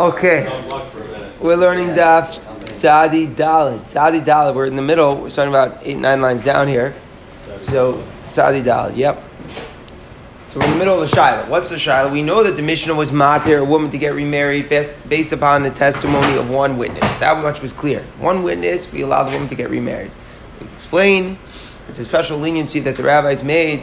Okay. We're learning Daf Tzadi Dalit. Tzadi Dalit. We're in the middle. We're starting about eight, nine lines down here. So Tzadi Dalit. Yep. So we're in the middle of a Shiloh. What's the Shiloh? We know that the Mishnah was matir a woman to get remarried based, based upon the testimony of one witness. That much was clear. One witness, we allow the woman to get remarried. We explain it's a special leniency that the rabbis made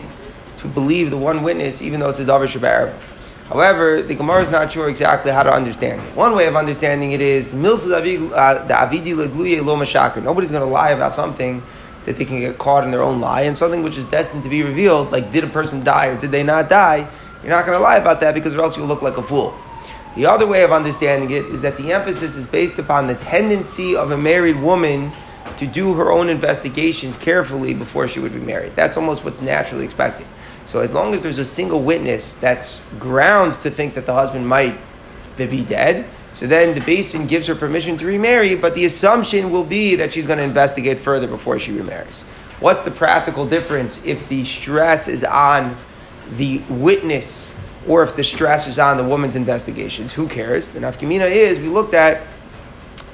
to believe the one witness, even though it's a Davar Shabbat. However, the Gemara is not sure exactly how to understand it. One way of understanding it is uh, the Avidi Legluye Lo nobody's going to lie about something that they can get caught in their own lie, and something which is destined to be revealed, like did a person die or did they not die, you're not going to lie about that because or else you'll look like a fool. The other way of understanding it is that the emphasis is based upon the tendency of a married woman to do her own investigations carefully before she would be married. That's almost what's naturally expected. So as long as there's a single witness that's grounds to think that the husband might be dead, so then the basin gives her permission to remarry, but the assumption will be that she's going to investigate further before she remarries. What's the practical difference if the stress is on the witness or if the stress is on the woman's investigations? Who cares? The nafkamina is we looked at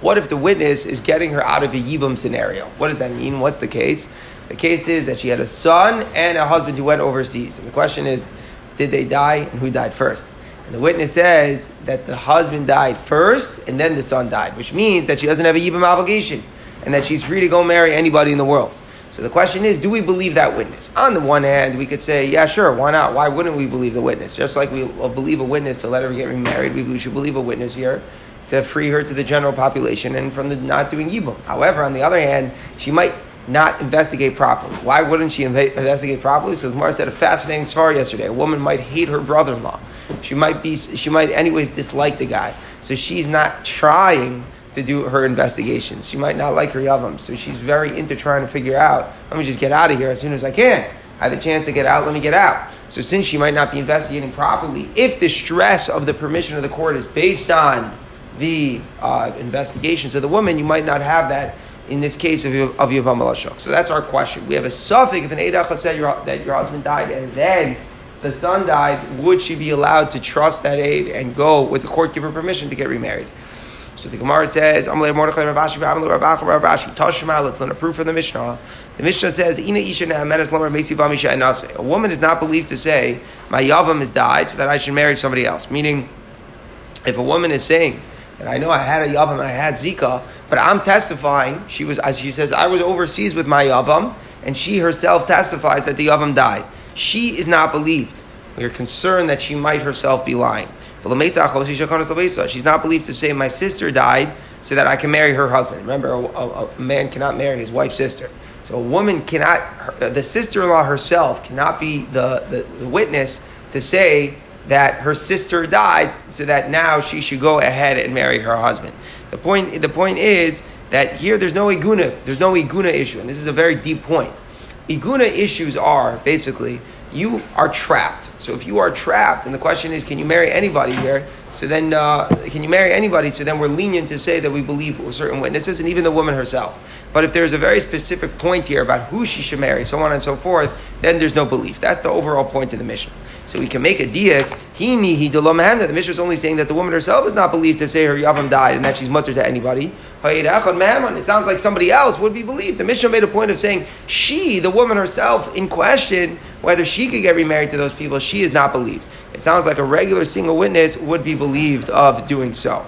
what if the witness is getting her out of a yibum scenario? What does that mean? What's the case? The case is that she had a son and a husband who went overseas. And the question is, did they die and who died first? And the witness says that the husband died first and then the son died, which means that she doesn't have a yibum obligation and that she's free to go marry anybody in the world. So the question is, do we believe that witness? On the one hand, we could say, yeah, sure, why not? Why wouldn't we believe the witness? Just like we believe a witness to let her get remarried, we should believe a witness here to free her to the general population and from the not doing yibum. However, on the other hand, she might not investigate properly. Why wouldn't she investigate properly? So the Gemara said a fascinating story yesterday. A woman might hate her brother-in-law. She might be. She might anyways dislike the guy. So she's not trying to do her investigations. She might not like her yavam. So she's very into trying to figure out. Let me just get out of here as soon as I can. I had a chance to get out. Let me get out. So since she might not be investigating properly, if the stress of the permission of the court is based on the uh, investigations of the woman, you might not have that in this case of, of Yavam Alashok. So that's our question. We have a suffix if an Eidach said your, that your husband died and then the son died, would she be allowed to trust that aid and go with the court give her permission to get remarried? So the Gemara says, let's learn a proof from the Mishnah. The Mishnah says, A woman is not believed to say, My Yavam has died, so that I should marry somebody else. Meaning, if a woman is saying, that I know I had a Yavam and I had Zika, but I'm testifying. She was, as she says, I was overseas with my Yavam, and she herself testifies that the Yavam died. She is not believed. We are concerned that she might herself be lying. She's not believed to say, My sister died so that I can marry her husband. Remember, a, a, a man cannot marry his wife's sister. So a woman cannot, her, the sister in law herself cannot be the, the, the witness to say that her sister died, so that now she should go ahead and marry her husband. The point, the point is that here there's no iguna, there's no iguna issue, and this is a very deep point. Iguna issues are basically you are trapped. So if you are trapped, and the question is, can you marry anybody here? So then, uh, can you marry anybody? So then we're lenient to say that we believe certain witnesses, and even the woman herself. But if there's a very specific point here about who she should marry, so on and so forth, then there's no belief. That's the overall point of the Mishnah. So we can make a diak. He he The Mishnah is only saying that the woman herself is not believed to say her yavam died and that she's mutter to anybody. It sounds like somebody else would be believed. The Mishnah made a point of saying she, the woman herself, in question whether she could get remarried to those people, she is not believed. It sounds like a regular single witness would be believed of doing so.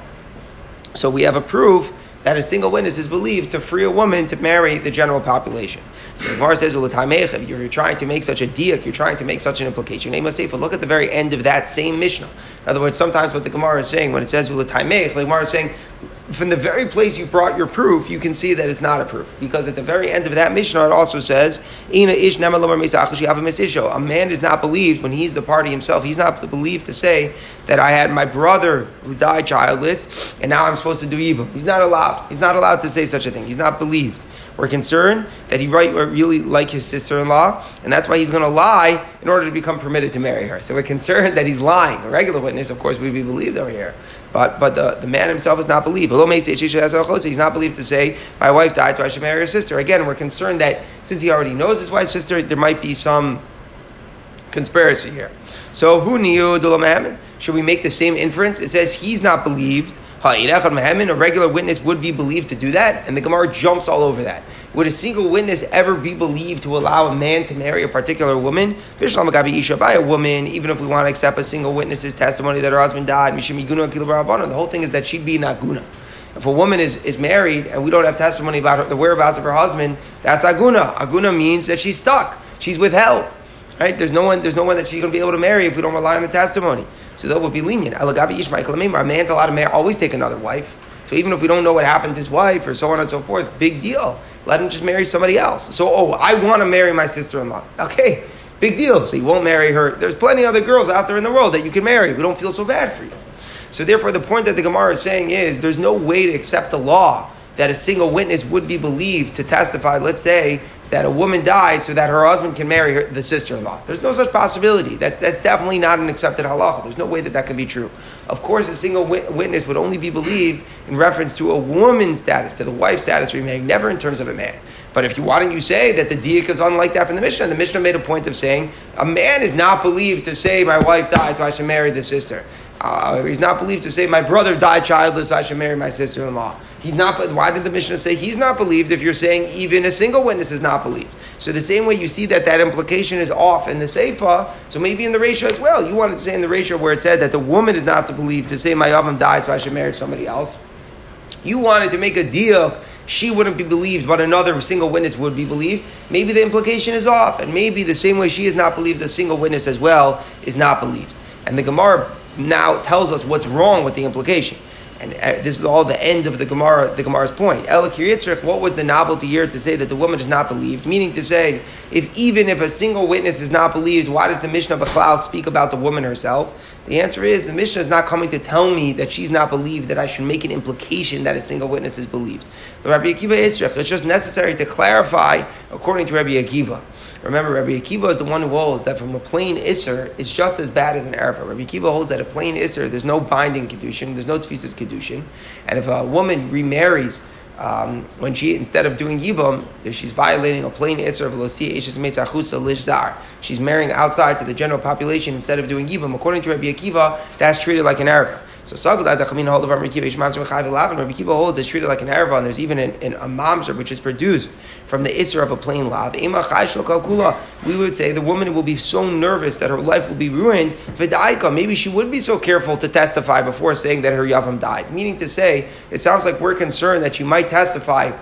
So we have a proof that a single witness is believed to free a woman to marry the general population. So the Gemara says, well, you're trying to make such a diak, you're trying to make such an implication. Look at the very end of that same Mishnah. In other words, sometimes what the Gemara is saying, when it says, the Gemara is saying, from the very place you brought your proof, you can see that it's not a proof. Because at the very end of that Mishnah, it also says, A man is not believed when he's the party himself. He's not believed to say that I had my brother who died childless, and now I'm supposed to do evil. He's not allowed. He's not allowed to say such a thing. He's not believed. We're concerned that he right, really like his sister-in-law, and that's why he's going to lie in order to become permitted to marry her. So we're concerned that he's lying. A regular witness, of course, would be believed over here. But, but the, the man himself is not believed. He's not believed to say, my wife died, so I should marry her sister. Again, we're concerned that since he already knows his wife's sister, there might be some conspiracy here. So who knew Should we make the same inference? It says he's not believed A regular witness would be believed to do that, and the Gemara jumps all over that. Would a single witness ever be believed to allow a man to marry a particular woman? By a woman, even if we want to accept a single witness's testimony that her husband died, the whole thing is that she'd be naguna. If a woman is, is married and we don't have testimony about her, the whereabouts of her husband, that's aguna. Aguna means that she's stuck. She's withheld. Right? There's no one. There's no one that she's going to be able to marry if we don't rely on the testimony. So that would be lenient. A man's allowed to marry, always take another wife. So even if we don't know what happened to his wife or so on and so forth, big deal. Let him just marry somebody else. So, oh, I want to marry my sister-in-law. Okay, big deal. So you won't marry her. There's plenty of other girls out there in the world that you can marry. We don't feel so bad for you. So therefore, the point that the Gemara is saying is there's no way to accept the law that a single witness would be believed to testify. Let's say that a woman died so that her husband can marry her, the sister-in-law. There's no such possibility. That, that's definitely not an accepted halacha. There's no way that that can be true. Of course, a single witness would only be believed in reference to a woman's status, to the wife's status remaining, never in terms of a man. But if you why don't you say that the diak is unlike that from the Mishnah? The Mishnah made a point of saying a man is not believed to say my wife died, so I should marry the sister. Uh, he's not believed to say, my brother died childless, I should marry my sister-in-law. He's not, why did the Mishnah say he's not believed if you're saying even a single witness is not believed? So the same way you see that that implication is off in the Seifa, so maybe in the ratio as well. You wanted to say in the ratio where it said that the woman is not to believe to say my Yavam died, so I should marry somebody else. You wanted to make a deal she wouldn't be believed, but another single witness would be believed, maybe the implication is off. And maybe the same way she is not believed, a single witness as well is not believed. And the Gemara now tells us what's wrong with the implication. And uh, this is all the end of the Gemara, the Gemara's point. Ela what was the novelty here to say that the woman is not believed? Meaning to say, if even if a single witness is not believed, why does the Mishnah Bechlal speak about the woman herself? The answer is the Mishnah is not coming to tell me that she's not believed, that I should make an implication that a single witness is believed. The Rabbi Akiva Yitzchak, it's just necessary to clarify according to Rabbi Akiva. Remember, Rabbi Akiva is the one who holds that from a plain Isser, it's just as bad as an Erva. Rabbi Akiva holds that a plain Isser, there's no binding Kedushin, there's no Tfisas Kedushin. And if a woman remarries um, when she, instead of doing Yibam, she's violating a plain Isser of Lishzar. She's marrying outside to the general population instead of doing Yibam. According to Rabbi Akiva, that's treated like an Erva. So Sagad Dachamin hold of Rabbi Kiva Rabbi Kiva holds it's treated like an erva, and there's even an, an, a mamzer which is produced from the isser of a plain lav. We would say the woman will be so nervous that her life will be ruined. Vidaika, maybe she would be so careful to testify before saying that her yavam died. Meaning to say, it sounds like we're concerned that she might testify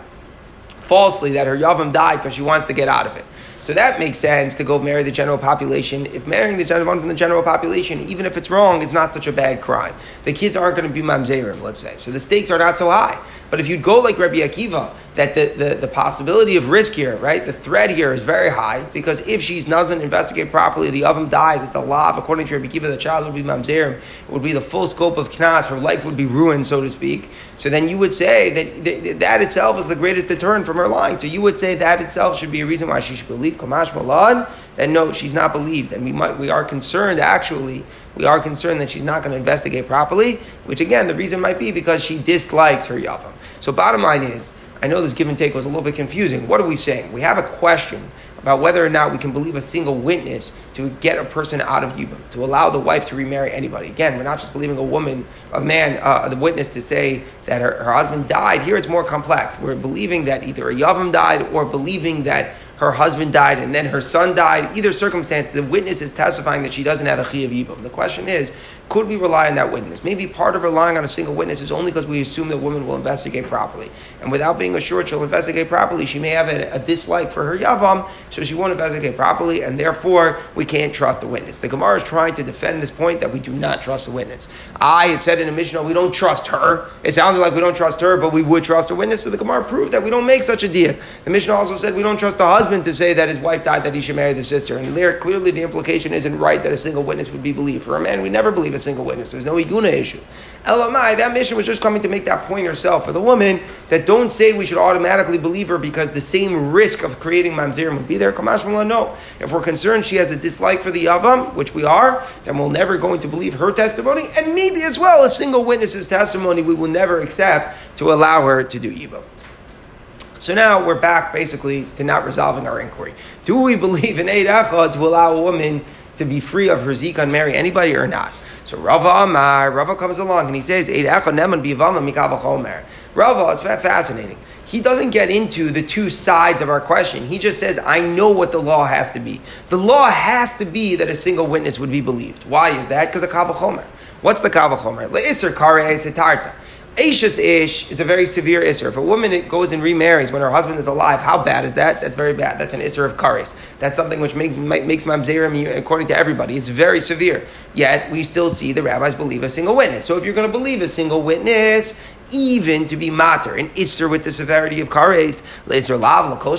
falsely that her yavam died because she wants to get out of it. So that makes sense to go marry the general population. If marrying the general one from the general population, even if it's wrong, is not such a bad crime. The kids aren't going to be mamzerim, let's say. So the stakes are not so high. But if you'd go like Rabbi Akiva, that the, the, the possibility of risk here, right, the threat here is very high because if she doesn't investigate properly, the oven dies, it's a lav. According to Rabbi Akiva, the child would be mamzerim. It would be the full scope of knas. Her life would be ruined, so to speak. So then you would say that, that that itself is the greatest deterrent from her lying. So you would say that itself should be a reason why she should believe Kamash Malad, then no, she's not believed. And we might we are concerned actually, we are concerned that she's not going to investigate properly, which again the reason might be because she dislikes her Yavam. So bottom line is, I know this give and take was a little bit confusing. What are we saying? We have a question about whether or not we can believe a single witness to get a person out of Yibam, to allow the wife to remarry anybody. Again, we're not just believing a woman, a man, uh, the witness to say that her, her husband died. Here it's more complex. We're believing that either a Yavam died or believing that her husband died and then her son died. Either circumstance, the witness is testifying that she doesn't have a chiyav yibam. The question is, could we rely on that witness? Maybe part of relying on a single witness is only because we assume the woman will investigate properly. And without being assured she'll investigate properly, she may have a, a dislike for her yavam, so she won't investigate properly, and therefore we can't trust the witness. The Gemara is trying to defend this point that we do not trust the witness. I had said in a Mishnah, we don't trust her. It sounded like we don't trust her, but we would trust a witness. So the Gemara proved that we don't make such a deal. The Mishnah also said we don't trust the husband to say that his wife died, that he should marry the sister. And there, clearly the implication isn't right that a single witness would be believed. For a man, we never believe a single witness. There's no iguna issue. Elamai, that Mishnah was just coming to make that point herself. For the woman, that don't say we should automatically believe her because the same risk of creating mamzerim would be there. Kamash no. If we're concerned she has a dislike for the yavam, which we are, then we're never going to believe her testimony, and maybe as well a single witness's testimony we will never accept to allow her to do yivam. So now we're back basically to not resolving our inquiry. Do we believe in Eid Echad to allow a woman to be free of her zik and marry anybody or not? So Rava Amar, Rava comes along and he says, Rava, it's fascinating. He doesn't get into the two sides of our question. He just says, I know what the law has to be. The law has to be that a single witness would be believed. Why is that? Because of Kavachomer. What's the Kavachomer? Le'isr kare setarta. Ashes ish is a very severe isser. If a woman goes and remarries when her husband is alive, how bad is that? That's very bad. That's an isser of kares. That's something which make, makes mamzerim according to everybody. It's very severe. Yet we still see the rabbis believe a single witness. So if you're going to believe a single witness, even to be mater, an isser with the severity of kares, leisr lav lakol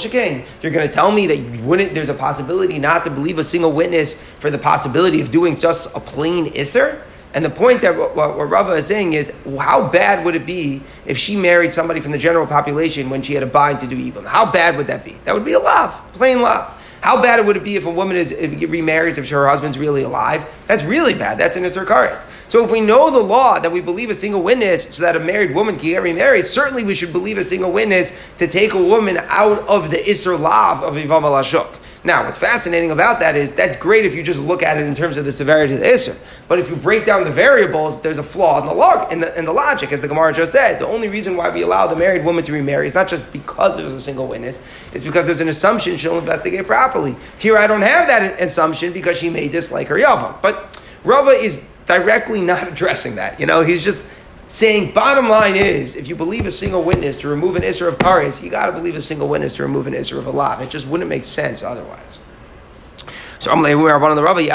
you're going to tell me that you wouldn't. There's a possibility not to believe a single witness for the possibility of doing just a plain isser. And the point that what, what Rava is saying is, how bad would it be if she married somebody from the general population when she had a bind to do evil? How bad would that be? That would be a love, plain love. How bad would it be if a woman is if remarries if her husband's really alive? That's really bad. That's an Isser So if we know the law that we believe a single witness so that a married woman can get remarried, certainly we should believe a single witness to take a woman out of the Isser Lav of Ivam Alashuk. Now, what's fascinating about that is that's great if you just look at it in terms of the severity of the Isser. But if you break down the variables, there's a flaw in the log in the, in the logic, as the Gemara just said. The only reason why we allow the married woman to remarry is not just because there's a single witness, it's because there's an assumption she'll investigate properly. Here I don't have that assumption because she may dislike her Yavam. But Rava is directly not addressing that. You know, he's just saying bottom line is if you believe a single witness to remove an Isra of Kares, you got to believe a single witness to remove an Isra of Alav. It just wouldn't make sense otherwise. So I'm like, we are one of the Rabbi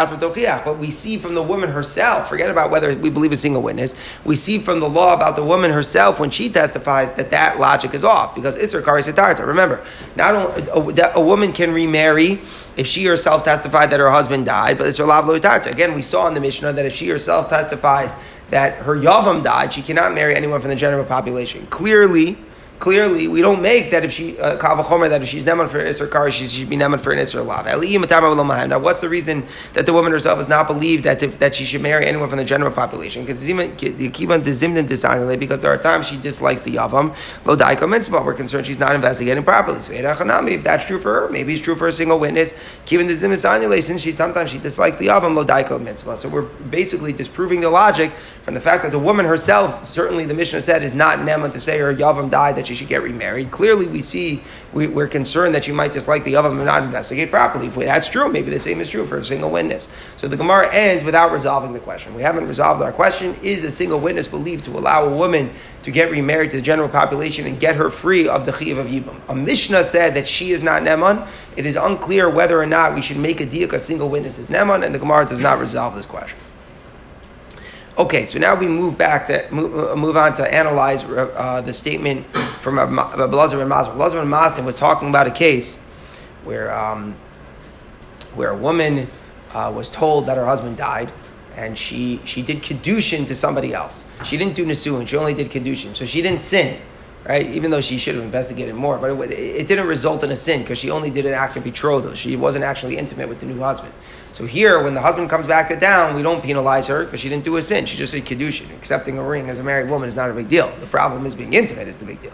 but we see from the woman herself, forget about whether we believe a single witness, we see from the law about the woman herself when she testifies that that logic is off because Isra Kares Sitarta. Remember, not only a, a, woman can remarry if she herself testified that her husband died, but Isra Lav Lo Again, we saw in the Mishnah that if she herself testifies that her Yavam died, she cannot marry anyone from the general population. Clearly, clearly we don't make that if she uh, kavachomer that if she's neman for isra kar she should be neman for an isra lav. Now, what's the reason that the woman herself is not believed that that she should marry anyone from the general population? Because kivan there are times she dislikes the yavam lo daiko mitzvah. We're concerned she's not investigating properly. So if that's true for her, maybe it's true for a single witness. Given the zimit since she sometimes she dislikes the yavam lo daiko mitzvah. So we're basically disproving the logic from the fact that the woman herself, certainly the Mishnah said, is not neman to say her yavam died that she should get remarried. Clearly, we see we, are concerned that you might dislike the other and not investigate properly. If that's true, maybe the same is true for a single witness. So the Gemara ends without resolving the question. We haven't resolved our question. Is a single witness believed to allow a woman to get remarried to the general population and get her free of the chiv of yibum? A Mishnah said that she is not neman. It is unclear whether or not we should make a diak a single witness is neman, and the Gemara does not resolve this question. Okay, so now we move back to move, uh, move on to analyze uh, the statement from Blazer and Masim. Blazer and Masim was talking about a case where um, where a woman uh, was told that her husband died, and she she did kedushin to somebody else. She didn't do nisuin; she only did kedushin, so she didn't sin right? Even though she should have investigated more, but it, it didn't result in a sin because she only did an act of betrothal. She wasn't actually intimate with the new husband. So here, when the husband comes back to down, we don't penalize her because she didn't do a sin. She just said kiddushin. Accepting a ring as a married woman is not a big deal. The problem is being intimate is the big deal.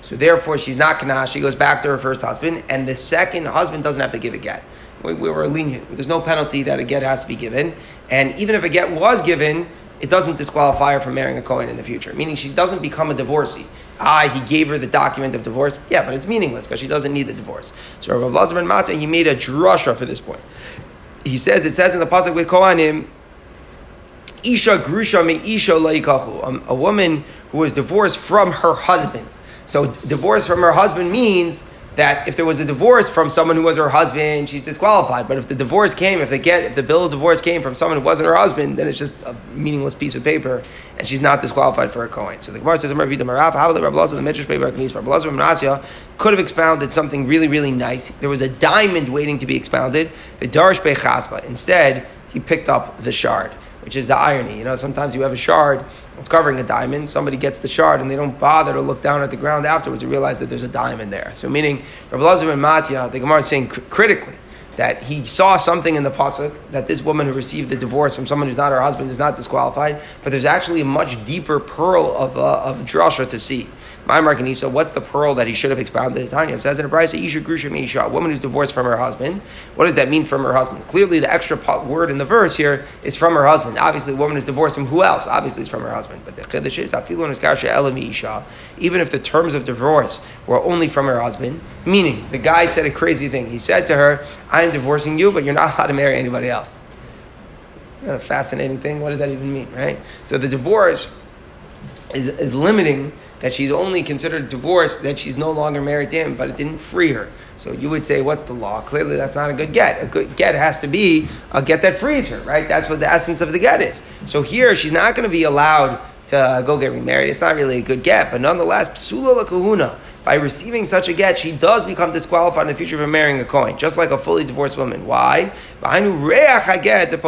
So therefore, she's not kanash. She goes back to her first husband, and the second husband doesn't have to give a get. We, we were lenient. There's no penalty that a get has to be given, and even if a get was given, it doesn't disqualify her from marrying a Kohen in the future. Meaning she doesn't become a divorcee. He gave her the document of divorce. Yeah, but it's meaningless because she doesn't need the divorce. So Rav Lazar ben Mata, he made a drasha for this point. He says, it says in the pasuk with Kohanim, Isha grusha me isha laikachu. Um, a woman who was divorced from her husband. So divorce from her husband means that if there was a divorce from someone who was her husband, she's disqualified. But if the divorce came, if they get, if the bill of divorce came from someone who wasn't her husband, then it's just a meaningless piece of paper, and she's not disqualified for a Kohen. So the Gemara says, "Rabbi Marav, how the Rabbi the Midrash paper Rabbi could have expounded something really, really nice. There was a diamond waiting to be expounded. Instead, he picked up the shard which is the irony. You know, sometimes you have a shard, it's covering a diamond, somebody gets the shard and they don't bother to look down at the ground afterwards to realize that there's a diamond there. So meaning, Rabbi Lazar and Matya, the Gemara is saying critically, that he saw something in the pasuk that this woman who received the divorce from someone who's not her husband is not disqualified, but there's actually a much deeper pearl of uh, of drasha to see. Maimar Kanisa, what's the pearl that he should have expounded? To Tanya says in a Brisa, Isha Grusha Isha, a woman who's divorced from her husband. What does that mean from her husband? Clearly, the extra word in the verse here is from her husband. Obviously, a woman is divorced from who else? Obviously, it's from her husband. But the Chiddush is, Isha, even if the terms of divorce were only from her husband, meaning the guy said a crazy thing. He said to her, I am divorcing you, but you're not allowed to marry anybody else. A fascinating thing. What does that even mean, right? So the divorce is, is limiting that she's only considered divorced, that she's no longer married to him, but it didn't free her. So you would say, what's the law? Clearly, that's not a good get. A good get has to be a get that frees her, right? That's what the essence of the get is. So here, she's not going to be allowed to uh, go get remarried. It's not really a good get, but nonetheless, psula la kahuna by receiving such a get, she does become disqualified in the future from marrying a Kohen, just like a fully divorced woman. Why? The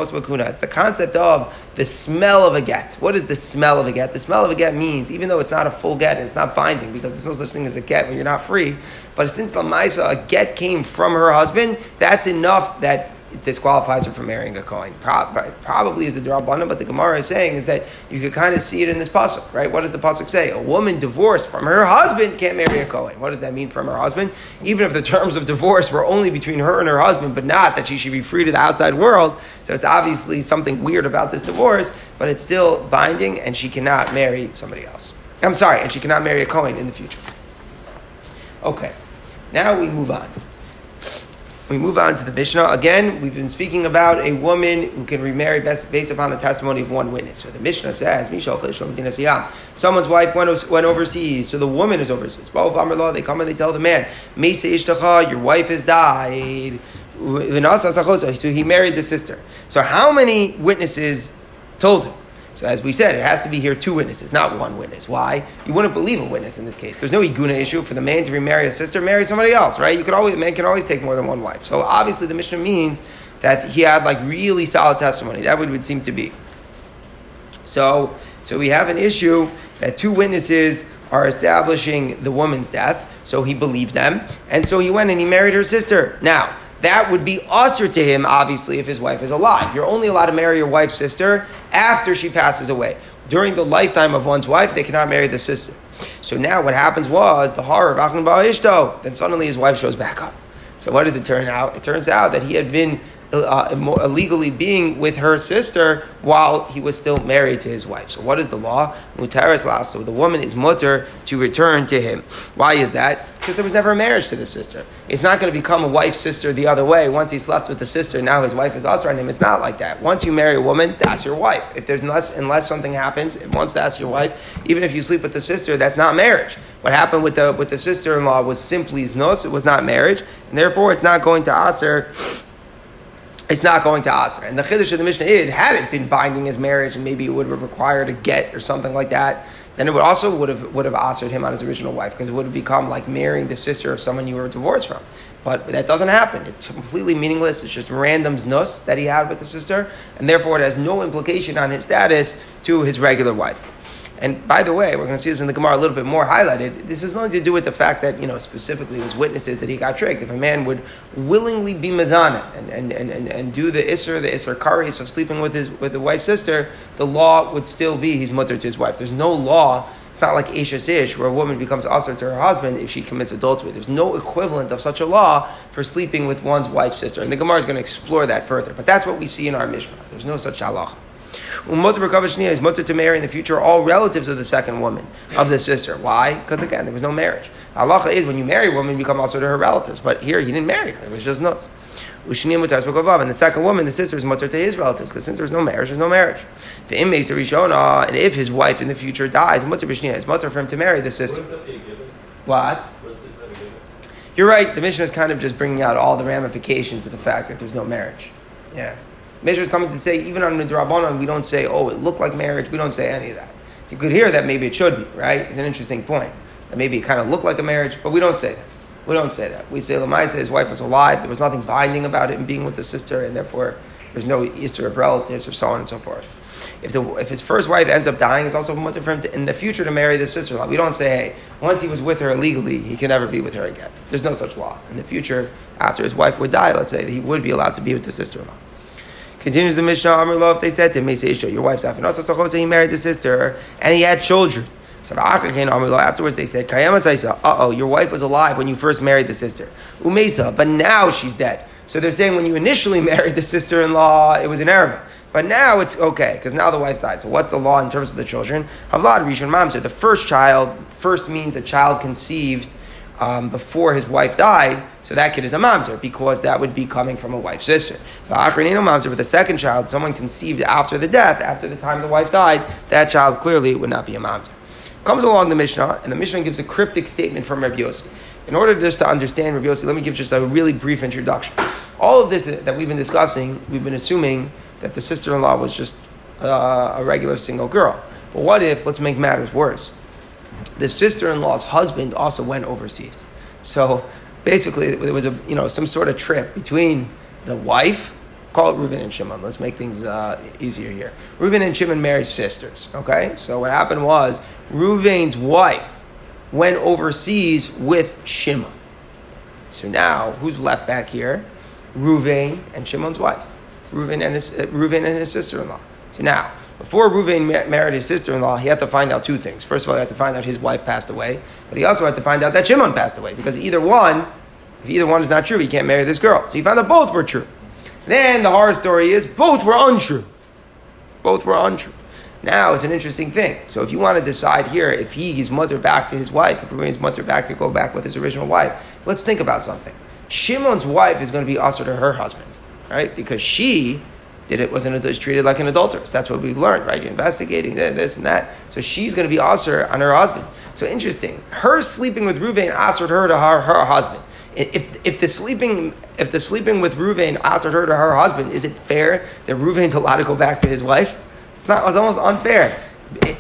concept of the smell of a get. What is the smell of a get? The smell of a get means, even though it's not a full get, it's not binding because there's no such thing as a get when you're not free. But since Lamaisa, a get came from her husband, that's enough that disqualifies her from marrying a Kohen. Probably is the Drabana, but the Gemara is saying is that you could kind of see it in this pasuk, right? What does the pasuk say? A woman divorced from her husband can't marry a Kohen. What does that mean from her husband? Even if the terms of divorce were only between her and her husband, but not that she should be free to the outside world. So it's obviously something weird about this divorce, but it's still binding, and she cannot marry somebody else. I'm sorry, and she cannot marry a Kohen in the future. Okay, now we move on. We move on to the Mishnah. Again, we've been speaking about a woman who can remarry based, upon the testimony of one witness. So the Mishnah says, Someone's wife went, went overseas, so the woman is overseas. They come and they tell the man, Your wife has died. So he married the sister. So how many witnesses told him? So as we said, it has to be here two witnesses, not one witness. Why? You wouldn't believe a witness in this case. There's no iguna issue for the man to remarry a sister, marry somebody else, right? You could always, a man can always take more than one wife. So obviously the Mishnah means that he had like really solid testimony. That would, would seem to be. So, so we have an issue that two witnesses are establishing the woman's death. So he believed them, and so he went and he married her sister. Now, that would be usher to him, obviously, if his wife is alive. You're only allowed to marry your wife's sister after she passes away. During the lifetime of one's wife, they cannot marry the sister. So now what happens was the horror of Achlan Ishto. Then suddenly his wife shows back up. So what does it turn out? It turns out that he had been uh, illegally being with her sister while he was still married to his wife. So what is the law? Mutaris la. So the woman is mutter to return to him. Why is that? Because there was never a marriage to the sister. It's not going to become a wife sister the other way. Once he's left with the sister, now his wife is also on him. It's not like that. Once you marry a woman, that's your wife. If there's unless unless something happens, once that's your wife, even if you sleep with the sister, that's not marriage. What happened with the with the sister in law was simply znos. It was not marriage, and therefore it's not going to aser it's not going to Asr. And the Chiddush of the Mishnah, it had it been binding his marriage and maybe it would have required a get or something like that, then it would also would have would have Asred him on his original wife because it would have become like marrying the sister of someone you were divorced from. But that doesn't happen. It's completely meaningless. It's just random znus that he had with the sister, and therefore it has no implication on his status to his regular wife. And by the way, we're going to see this in the Gemara a little bit more highlighted. This has nothing to do with the fact that, you know, specifically it was witnesses that he got tricked. If a man would willingly be mazana and, and, and, and, and do the isser, the isser karis of sleeping with his with the wife's sister, the law would still be he's mother to his wife. There's no law. It's not like Isha Ish, where a woman becomes usher to her husband if she commits adultery. There's no equivalent of such a law for sleeping with one's wife's sister. And the Gemara is going to explore that further. But that's what we see in our Mishnah. There's no such halacha. Umotar is mutter to marry in the future all relatives of the second woman, of the sister. Why? Because again, there was no marriage. Allah is when you marry a woman, you become also to her relatives. But here, he didn't marry her. It was just nus. And the second woman, the sister, is mutter to his relatives, because since there's no marriage, there's no marriage. The inmates are And if his wife in the future dies, mutter is mutter for him to marry the sister. What? You're right. The Mishnah is kind of just bringing out all the ramifications of the fact that there's no marriage. Yeah. Measure is coming to say, even on the Drabanan, we don't say, oh, it looked like marriage. We don't say any of that. You could hear that maybe it should be, right? It's an interesting point. That maybe it kind of looked like a marriage, but we don't say that. We don't say that. We say Lamai said his wife was alive. There was nothing binding about it in being with the sister, and therefore There's no Isser of relatives or so on and so forth. If, the, if his first wife ends up dying, it's also much for him in the future to marry the sister in law. We don't say, hey, once he was with her illegally, he can never be with her again. There's no such law. In the future, after his wife would die, let's say, he would be allowed to be with the sister in law. Continues the Mishnah, Amr Lo, if they said to him, your wife's after also he married the sister and he had children. So afterwards they said, uh oh, your wife was alive when you first married the sister. Umesa, but now she's dead. So they're saying when you initially married the sister in law, it was an Erva. But now it's okay, because now the wife's died. So what's the law in terms of the children? Havlad Rishon Mamzer. The first child, first means a child conceived um, before his wife died, so that kid is a mamzer because that would be coming from a wife's sister. Akron Mamzer with the second child, someone conceived after the death, after the time the wife died, that child clearly would not be a mamzer. Comes along the Mishnah, and the Mishnah gives a cryptic statement from Rabbi Yossi. In order just to understand Rabbi Yossi, let me give just a really brief introduction. All of this that we've been discussing, we've been assuming that the sister-in-law was just uh, a regular single girl. But what if, let's make matters worse, the sister-in-law's husband also went overseas. So basically, there was a you know some sort of trip between the wife, call it Reuven and Shimon. Let's make things uh, easier here. Reuven and Shimon married sisters. Okay, so what happened was Reuven's wife went overseas with Shimon. So now, who's left back here? Reuven and Shimon's wife. Reuven and his, uh, Reuven and his sister-in-law. So now, before Reuven married his sister-in-law, he had to find out two things. First of all, he had to find out his wife passed away, but he also had to find out that Shimon passed away because either one, if either one is not true, he can't marry this girl. So he found out both were true. Then the horror story is both were untrue. Both were untrue. Now it's an interesting thing. So if you want to decide here if he gives mother back to his wife, if Reuven's mother back to go back with his original wife, let's think about something. Shimon's wife is going to be usher to her husband, right? Because she did it was, was treated like an adulteress. That's what we've learned, right? You're investigating this and that. So she's going to be aser on her husband. So interesting. Her sleeping with Ruvain asered her to her, her husband. If, if the sleeping if the sleeping with Ruvain asered her to her husband, is it fair that Ruvain's allowed to go back to his wife? It's not. It's almost unfair.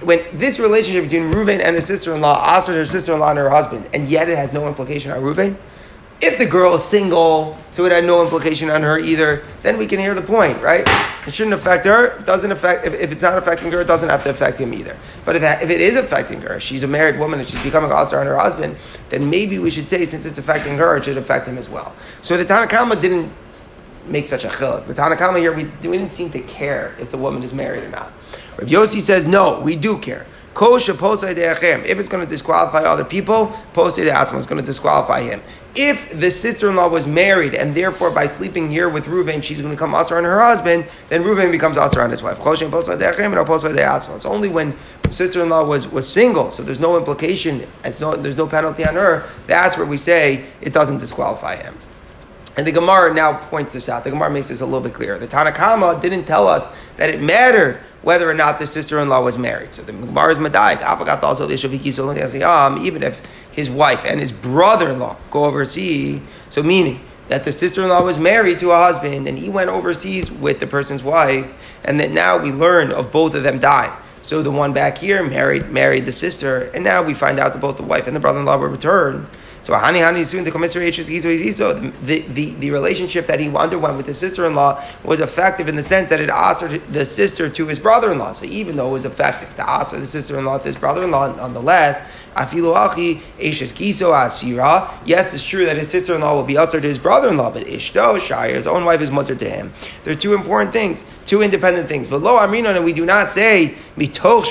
When this relationship between Ruvain and his sister-in-law asered her sister-in-law and her husband, and yet it has no implication on Ruvain. If the girl is single, so it had no implication on her either, then we can hear the point, right? It shouldn't affect her. It doesn't affect, if, if it's not affecting her, it doesn't have to affect him either. But if, if it is affecting her, she's a married woman and she's becoming also on her husband, then maybe we should say, since it's affecting her, it should affect him as well. So the Tanakama didn't make such a chiluk. The Tanakama here, we, we didn't seem to care if the woman is married or not. Rabbi Yossi says, no, we do care. If it's going to disqualify other people, posay de'atzma is going to disqualify him. If the sister-in-law was married and therefore by sleeping here with Reuven, she's going to become asr on her husband, then Reuven becomes asr on his wife. Kosha posay de'achem and posay de'atzma. It's only when sister-in-law was, was single, so there's no implication, it's no, there's no penalty on her, that's where we say it doesn't disqualify him. And the Gemara now points this out. The Gemara makes this a little bit clearer. The Tanakhama didn't tell us that it mattered whether or not the sister-in-law was married. So the Gemara is Madaik. Ah, even if his wife and his brother-in-law go overseas, so meaning that the sister-in-law was married to a husband and he went overseas with the person's wife, and that now we learn of both of them dying. So the one back here married married the sister, and now we find out that both the wife and the brother-in-law were returned. So hani hani soon the the, the the relationship that he underwent with his sister in law was effective in the sense that it asked the sister to his brother in law. So even though it was effective to ask the sister in law to his brother in law, nonetheless, afilu achi eshes kiso asira. Yes, it's true that his sister in law will be usher to his brother in law, but ishto shire, his own wife is mutter to him. There are two important things, two independent things. But lo amrinon, and we do not say mitoch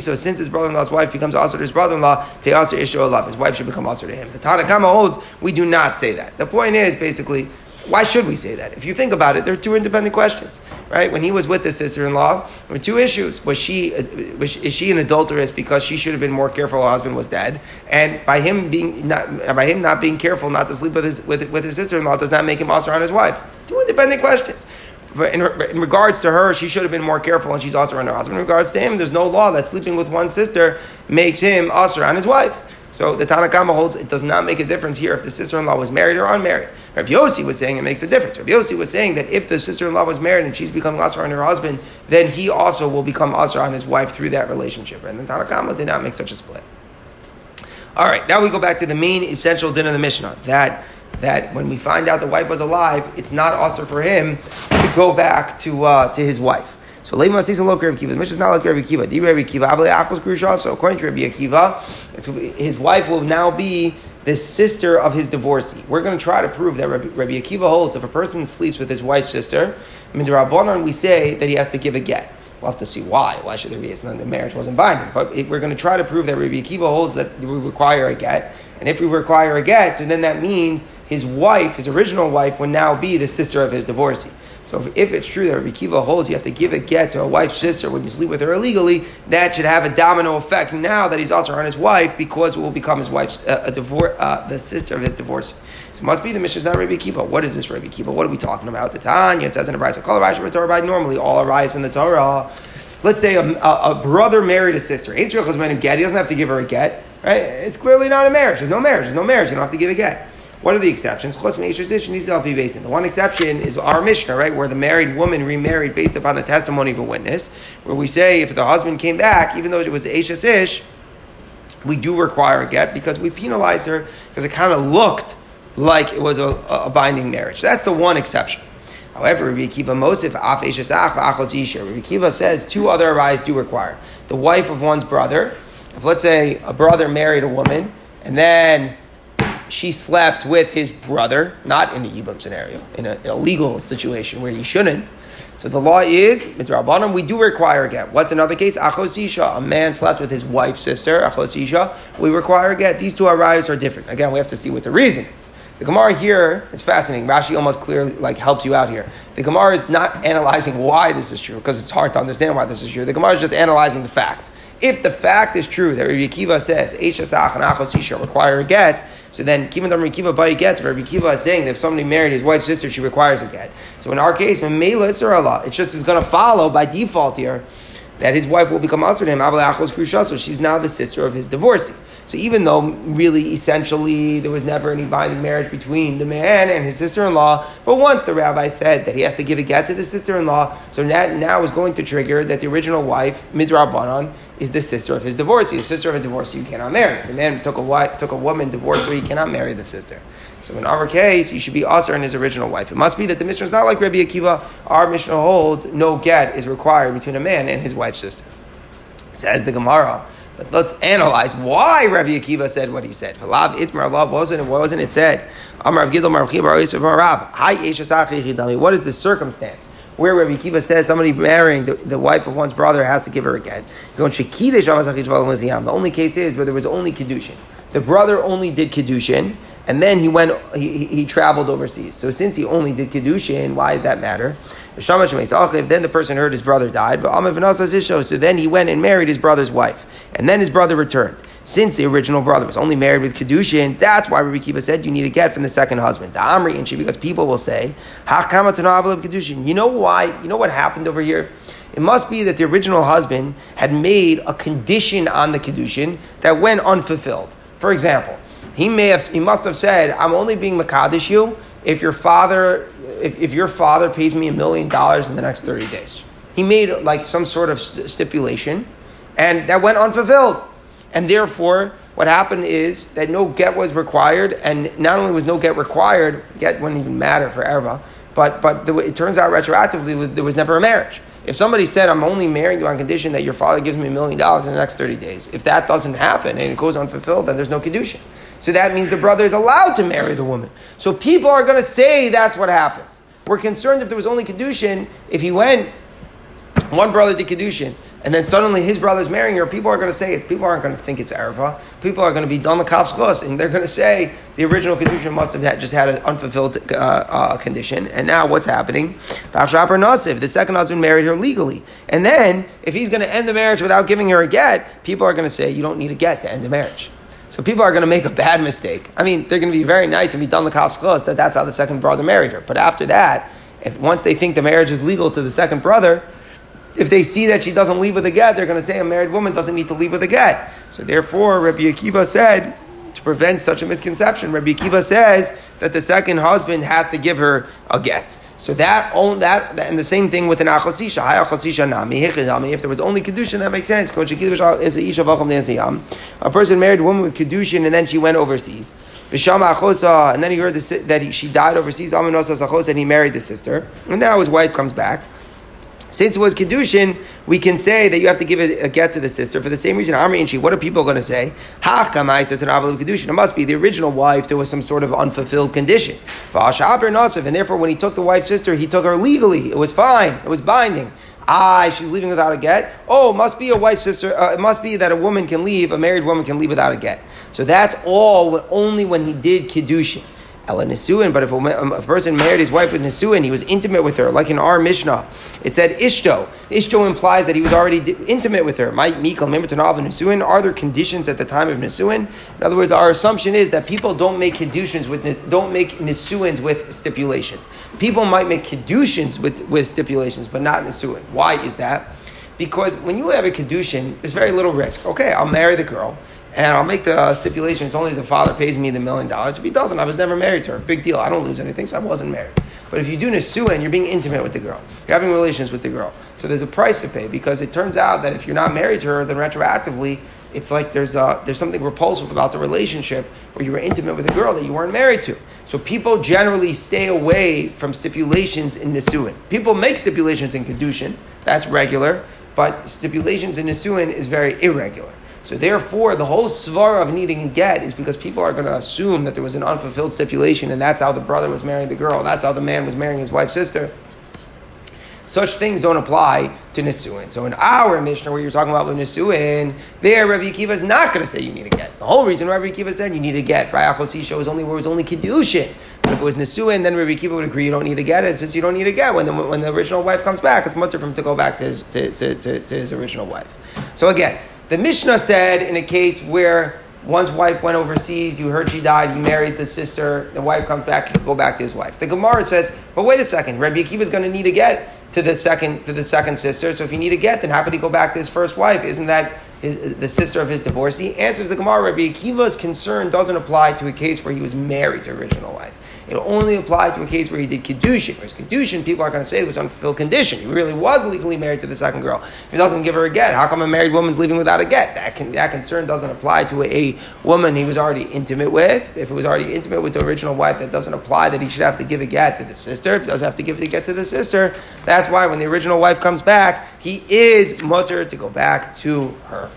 so since his brother in law's wife becomes usher to his brother in law, te usher ishto his wife should become usher to him. The Tanakama holds we do not say that. The point is basically, why should we say that? If you think about it, there are two independent questions, right? When he was with his sister-in-law, there were two issues. Was she, was, is she an adulteress because she should have been more careful her husband was dead? And by him being not, by him not being careful not to sleep with his, with, with his sister-in-law does not make him also on his wife. Two independent questions. But in, in, regards to her, she should have been more careful, and she's also on her husband. In regards to him, there's no law that sleeping with one sister makes him also on his wife. So the Tanakama holds it does not make a difference here if the sister-in-law was married or unmarried. Rabbi Yossi was saying it makes a difference. Rabbi Yossi was saying that if the sister-in-law was married and she's becoming asr on her husband, then he also will become asr on his wife through that relationship. And the Tanakama did not make such a split. All right, now we go back to the main essential din of the Mishnah that that when we find out the wife was alive, it's not also for him to go back to uh, to his wife. So Leima Sisa Lo Rabbi Akiva. The Mishnah is not like Rabbi Akiva. Di Rabbi Akiva Avle Akos Grusha. So according to Rabbi Akiva, his wife will now be the sister of his divorcee. We're going to try to prove that Rabbi, Rabbi Akiva holds if a person sleeps with his wife's sister, Midrabanan, we say that he has to give a get. We'll have to see why. Why should there be? It's not the marriage wasn't binding. But we're going to try to prove that Rabbi Akiva holds that we require a get. And if we require a get, so then that means his wife, his original wife, would now be the sister of his divorcee. So if, it's true that Rabbi Kiva holds you have to give a get to a wife's sister when you sleep with her illegally, that should have a domino effect now that he's also on his wife because it will become his wife's uh, a divorce, uh, the sister of his divorce. So it must be the Mishnah's not Rabbi Kiva. What is this Rabbi Kiva? What are we talking about? The Tanya it says in the Brisa, "Call a Torah Normally, all arise in the Torah. Let's say a, a, a brother married a sister. Ain't get. He doesn't have to give her a get. Right? It's clearly not a marriage. There's no marriage. There's no marriage. You don't have to give a get. What are the exceptions? The one exception is our Mishnah, right, where the married woman remarried based upon the testimony of a witness, where we say if the husband came back, even though it was Ashes Ish, we do require a get because we penalize her because it kind of looked like it was a, a, binding marriage. That's the one exception. However, Rabbi Akiva Mosif Af Ashes Ach Achos Isha. Rabbi Akiva says two other arise do require the wife of one's brother. If let's say a brother married a woman and then she slept with his brother, not in a Yibam scenario, in a, in a, legal situation where he shouldn't. So the law is, midrabanim, we do require a get. What's another case? Achos isha, a man slept with his wife's sister, achos isha, we require a get. These two arrives are different. Again, we have to see what the reason is. The Gemara here is fascinating. Rashi almost clearly like helps you out here. The Gemara is not analyzing why this is true because it's hard to understand why this is true. The Gemara is just analyzing the fact. If the fact is true that Rabbi Akiva says Eishasach and Achos Isha require a get, so then Kiva Rabbi Akiva body gets. Rabbi Akiva is saying that if somebody married his wife's sister, she requires a get. So in our case, Mela Allah, it's just is going to follow by default here that his wife will become usher to him. So she's now the sister of his divorcee. So even though really essentially there was never any binding marriage between the man and his sister-in-law, but once the rabbi said that he has to give a get to the sister-in-law, so that now is going to trigger that the original wife, Midrabanan, is the sister of his divorcee. The sister of a divorcee you cannot marry. If a man took a wife, took a woman, divorced her, he cannot marry the sister. So in our case, he should be usher in his original wife. It must be that the Mishnah is not like Rabbi Akiva. Our Mishnah holds no get is required between a man and his wife's sister. Says the Gemara. But let's analyze why Rabbi Akiva said what he said. What wasn't it? Wasn't it said? What is the circumstance? Where Rabbi Akiva says somebody marrying the, the, wife of one's brother has to give her a get. The only case is where there was only Kedushin. The brother only did Kedushin, and then he went, he, he traveled overseas. So since he only did Kedushin, why does that matter? Then the person heard his brother died, But so then he went and married his brother's wife. And then his brother returned. Since the original brother was only married with Kedushin, that's why Rabbi Kiva said you need to get from the second husband. The Amri and because people will say. You know why? You know what happened over here? It must be that the original husband had made a condition on the Kedushin that went unfulfilled. For example, he may have, he must have said, "I'm only being makadish you if your father, if, if your father pays me a million dollars in the next thirty days." He made like some sort of st- stipulation, and that went unfulfilled, and therefore, what happened is that no get was required, and not only was no get required, get wouldn't even matter for erva, but but the, it turns out retroactively there was never a marriage. If somebody said, I'm only marrying you on condition that your father gives me a million dollars in the next 30 days, if that doesn't happen and it goes unfulfilled, then there's no Kedushin. So that means the brother is allowed to marry the woman. So people are going to say that's what happened. We're concerned if there was only Kedushin, if he went, one brother did Kedushin, and then suddenly his brother's marrying her, people are going to say it. People aren't going to think it's Arava. People are going to be done the and they're going to say the original condition must have had, just had an unfulfilled uh, uh, condition. And now what's happening? Nasif, the second husband married her legally. And then, if he's going to end the marriage without giving her a get, people are going to say, you don't need a get to end the marriage. So people are going to make a bad mistake. I mean, they're going to be very nice and be done the kafschos that that's how the second brother married her. But after that, if once they think the marriage is legal to the second brother, if they see that she doesn't leave with a get, they're going to say a married woman doesn't need to leave with a get. So therefore, Rabbi Akiva said, to prevent such a misconception, Rabbi Akiva says that the second husband has to give her a get. So that that and the same thing with an achosisha. Hi achosisha nami If there was only kedushin, that makes sense. A person married a woman with kedushin and then she went overseas. V'shama achosa, and then he heard that he, she died overseas. and he married the sister, and now his wife comes back. Since it was Kedushin, we can say that you have to give a, a get to the sister for the same reason. Amri and she, what are people going to say? Kedushin. It must be the original wife, there was some sort of unfulfilled condition. And therefore, when he took the wife's sister, he took her legally. It was fine, it was binding. Ah, she's leaving without a get. Oh, must be a wife sister. Uh, it must be that a woman can leave, a married woman can leave without a get. So that's all only when he did kiddushin. Ella Nisuin, but if a, person married his wife with Nisuin, he was intimate with her, like in our Mishnah. It said Ishto. Ishto implies that he was already intimate with her. Might Mikal Mimritanav Nisuin. Are there conditions at the time of Nisuin? In other words, our assumption is that people don't make conditions with don't make Nisuins with stipulations. People might make conditions with, with stipulations, but not Nisuin. Why is that? Because when you have a kedushin, there's very little risk. Okay, I'll marry the girl and I'll make the uh, stipulation it's only if the father pays me the million dollars. If he doesn't, I was never married to her. Big deal. I don't lose anything, so I wasn't married. But if you do Nisua and you're being intimate with the girl, you're having relations with the girl, so there's a price to pay because it turns out that if you're not married to her, then retroactively, it's like there's, a, there's something repulsive about the relationship where you were intimate with a girl that you weren't married to. So people generally stay away from stipulations in Nisuin. People make stipulations in Kedushin, that's regular, but stipulations in Nisuin is very irregular. So therefore, the whole svara of needing a get is because people are going to assume that there was an unfulfilled stipulation, and that's how the brother was marrying the girl. That's how the man was marrying his wife's sister. Such things don't apply to Nisuin. So in our Mishnah, where you're talking about with Nisuin, there Rabbi Akiva is not going to say you need a get. The whole reason Rabbi Akiva said you need a get, right? Achosisha was only where it was only Kiddushin. But if it was Nisuin, then Rabbi Akiva would agree you don't need to get it. Since you don't need to get, when the, when the original wife comes back, it's much him to go back to his, to, to, to, to his original wife. So again, the Mishnah said in a case where one's wife went overseas, you heard she died, he married the sister, the wife comes back, you can go back to his wife. The Gemara says, but wait a second, Rabbi Akiva is going to need a get to the second to the second sister. So if he need a get, then how could he go back to his first wife? Isn't that his, the sister of his divorcee? Answers the Gemara, Rabbi Akiva's concern doesn't apply to a case where he was married to original wife. It only applied to a case where he did Kiddushin. Whereas Kiddushin, people are going to say it was unfulfilled condition. He really was legally married to the second girl. If he doesn't give her a get, how come a married woman's leaving without a get? That, can, that concern doesn't apply to a, a woman he was already intimate with. If it was already intimate with the original wife, that doesn't apply that he should have to give a get to the sister. If he doesn't have to give the get to the sister, that's why when the original wife comes back, he is mutter to go back to her.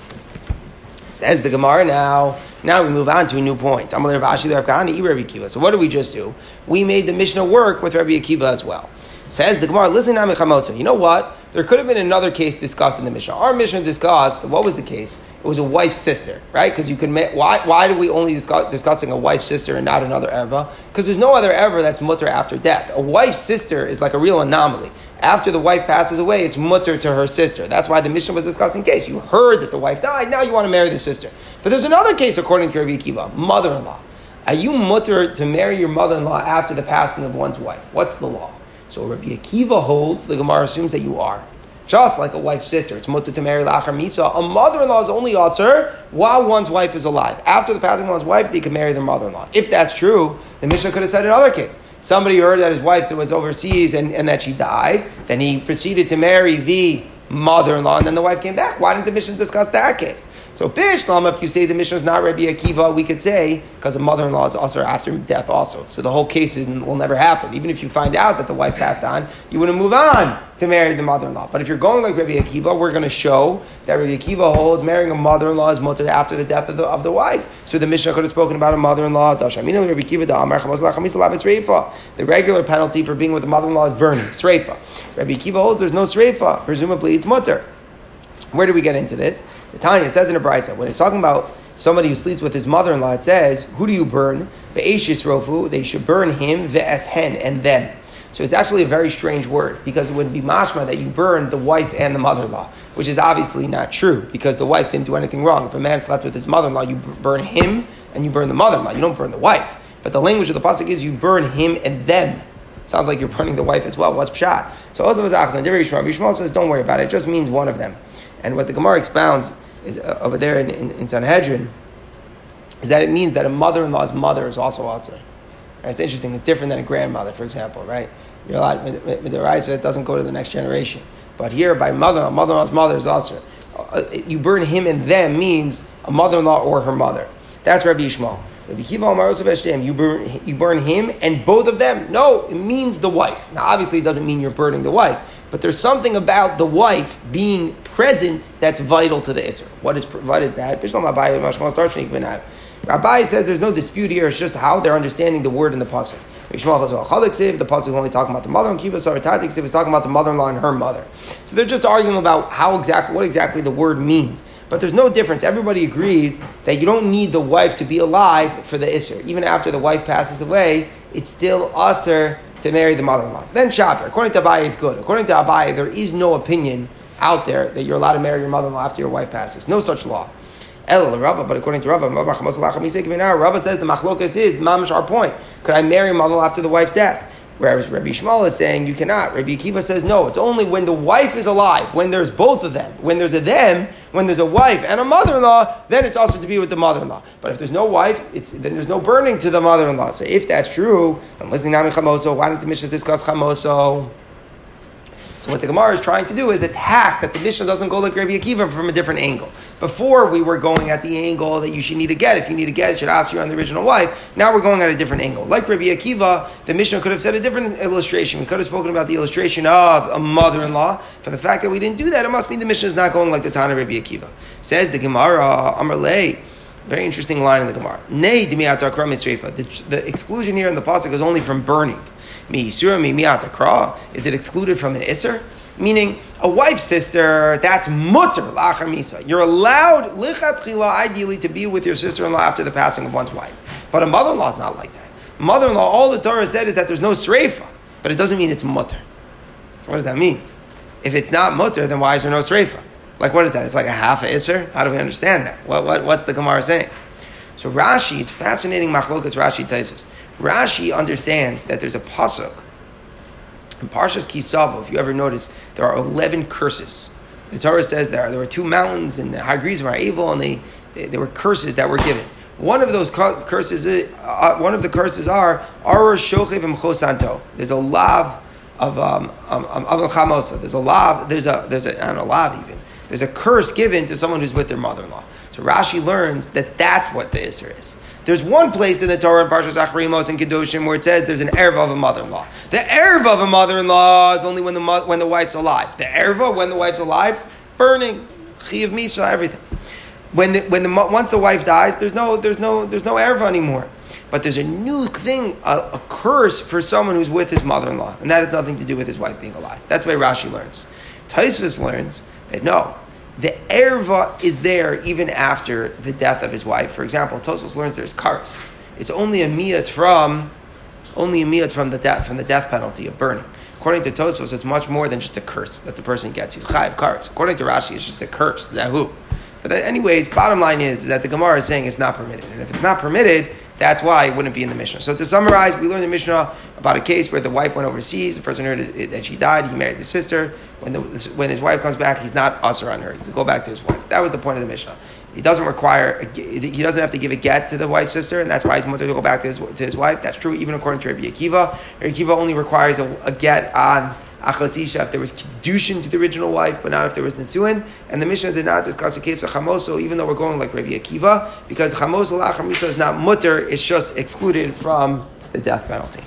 Says the Gemara now. Now we move on to a new point. So what did we just do? We made the Mishnah work with Rabbi Akiva as well. Says the Gemara, listen to You know what? There could have been another case discussed in the Mishnah. Our Mishnah discussed what was the case? It was a wife's sister, right? Because you could why why do we only discuss discussing a wife's sister and not another erva? Because there's no other erva that's mutter after death. A wife's sister is like a real anomaly. After the wife passes away, it's mutter to her sister. That's why the Mishnah was discussing case. You heard that the wife died, now you want to marry the sister. But there's another case according to Rabbi Akiva, mother-in-law. Are you mutter to marry your mother-in-law after the passing of one's wife? What's the law? So Rabbi Akiva holds, the Gemara assumes that you are. Just like a wife's sister, it's mutter to marry lachar misa. A mother-in-law is only asr while one's wife is alive. After the passing of one's wife, they can marry their mother-in-law. If that's true, the Mishnah could have said another case. Somebody heard that his wife was overseas and, and that she died. Then he proceeded to marry the mother-in-law, and then the wife came back. Why didn't the Mishnah discuss that case? So Bishlam, if you say the Mishnah is not Rabbi Akiva, we could say because the mother-in-law is also after death also. So the whole case is, will never happen. Even if you find out that the wife passed on, you wouldn't move on to marry the mother-in-law. But if you're going like Rabbi Akiva, we're going to show that Rabbi Akiva holds marrying a mother-in-law is mutter after the death of the, of the wife. So the Mishnah could have spoken about a mother-in-law. The regular penalty for being with a mother-in-law is burning, sreifa. Rabbi Akiva holds there's no sreifa. Presumably it's mutter. Where do we get into this? The Tanya says in a brisa when it's talking about somebody who sleeps with his mother-in-law, it says, "Who do you burn? Rofu." They should burn him ve'eshen and them. So it's actually a very strange word because it would be mashma that you burn the wife and the mother-in-law, which is obviously not true because the wife didn't do anything wrong. If a man slept with his mother-in-law, you burn him and you burn the mother-in-law. You don't burn the wife. But the language of the pasuk is you burn him and them. Sounds like you're burning the wife as well. What's pshat? So Ozav is Achsan. Yishmael says, don't worry about it. It just means one of them. And what the Gemara expounds is uh, over there in, in, in, Sanhedrin is that it means that a mother-in-law's mother is also also. It's interesting. It's different than a grandmother, for example, right? You're allowed midiraisa. It doesn't go to the next generation. But here, by mother, mother-in-law's mother is also. Uh, you burn him and them means a mother-in-law or her mother. That's Rabbi Yishmael. Rabbi Kiva you burn, you burn him and both of them. No, it means the wife. Now, obviously, it doesn't mean you're burning the wife, but there's something about the wife being present that's vital to the Isser. What is, what is that? Rabbi says there's no dispute here, it's just how they're understanding the word in the Pasuk. The Pasuk is only talking about the mother, and Kiva Saratatik is talking about the mother in law and her mother. So they're just arguing about how exactly, what exactly the word means. But there's no difference. Everybody agrees that you don't need the wife to be alive for the Isser. Even after the wife passes away, it's still Usser to marry the mother-in-law. Then Shaper. According to Abai, it's good. According to Abai, there is no opinion out there that you're allowed to marry your mother-in-law after your wife passes. No such law. El Rava, but according to Rava, Rava says the machlokas is mamish our point. Could I marry mother after the wife's death? Whereas Rabbi Yishmael is saying you cannot. Rabbi Akiva says no. It's only when the wife is alive, when there's both of them, when there's a them, when there's a wife and a mother-in-law, then it's also to be with the mother-in-law. But if there's no wife, it's, then there's no burning to the mother-in-law. So if that's true, I'm listening to Chamoso. Why didn't the Mishnah discuss Chamoso? So what the Gemara is trying to do is attack that the Mishnah doesn't go like Rabbi Akiva from a different angle. Before we were going at the angle that you should need to get. If you need to get it, should ask you on the original wife. Now we're going at a different angle. Like Rabbi Akiva, the Mishnah could have said a different illustration. We could have spoken about the illustration of a mother-in-law. For the fact that we didn't do that, it must mean the Mishnah is not going like the Tana Rabbi Akiva. Says the Gemara, Amrlei. Very interesting line in the Gemara. The, the exclusion here in the pasuk is only from burning. Is it excluded from an Isser? Meaning, a wife's sister, that's mutter, lachar misa. You're allowed, lichat chila, ideally, to be with your sister-in-law after the passing of one's wife. But a mother-in-law is not like that. Mother-in-law, all the Torah said is that there's no sreifa, but it doesn't mean it's mutter. What does that mean? If it's not mutter, then why is there no sreifa? Like, what is that? It's like a half a Isser? How do we understand that? What, what, what's the Gemara saying? So Rashi, it's fascinating machlokas Rashi tells Rashi understands that there's a pasuk in Parshas Kisavo. If you ever notice, there are eleven curses. The Torah says there are, there were two mountains, and the Hagris were evil, and they, they there were curses that were given. One of those curses, uh, one of the curses are Aror Shochev Chosanto. There's a lav of um, um, um, of chamosa. There's a lav. There's a there's a don't know lav even. There's a curse given to someone who's with their mother-in-law. So Rashi learns that that's what the Isser is. There's one place in the Torah in Parshas Acharimos and Kedoshim where it says there's an erva of a mother-in-law. The erva of a mother-in-law is only when the when the wife's alive. The erva when the wife's alive, burning, chiyav misa, everything. When the, when the once the wife dies, there's no there's no there's no erva anymore. But there's a new thing, a, a curse for someone who's with his mother-in-law, and that has nothing to do with his wife being alive. That's why Rashi learns. Tosfos learns that no, the erva is there even after the death of his wife. For example, Tosfos learns there's karis. It's only a miyat from only a miyat from the death from the death penalty of burning. According to Tosfos, it's much more than just a curse that the person gets. He's chayiv karis. According to Rashi, it's just a curse. Zahu. But anyways, bottom line is that the Gemara is saying it's not permitted, and if it's not permitted, that's why it wouldn't be in the Mishnah. So to summarize, we learned in Mishnah about a case where the wife went overseas, the person heard that she died, he married the sister. When, the, when his wife comes back, he's not usher on her. He could go back to his wife. That was the point of the Mishnah. He doesn't require, he doesn't have to give a get to the wife's sister, and that's why he's wanted to go back to his, to his wife. That's true even according to Rabbi Akiva. Rabbi Akiva only requires a, a get on If there was Kiddushin to the original wife, but not if there was Nisuin. And the Mishnah did not discuss the case of Chamoso, even though we're going like Rabbi Akiva, because Chamoso Lachar Misa is not mutter, it's just excluded from the death penalty.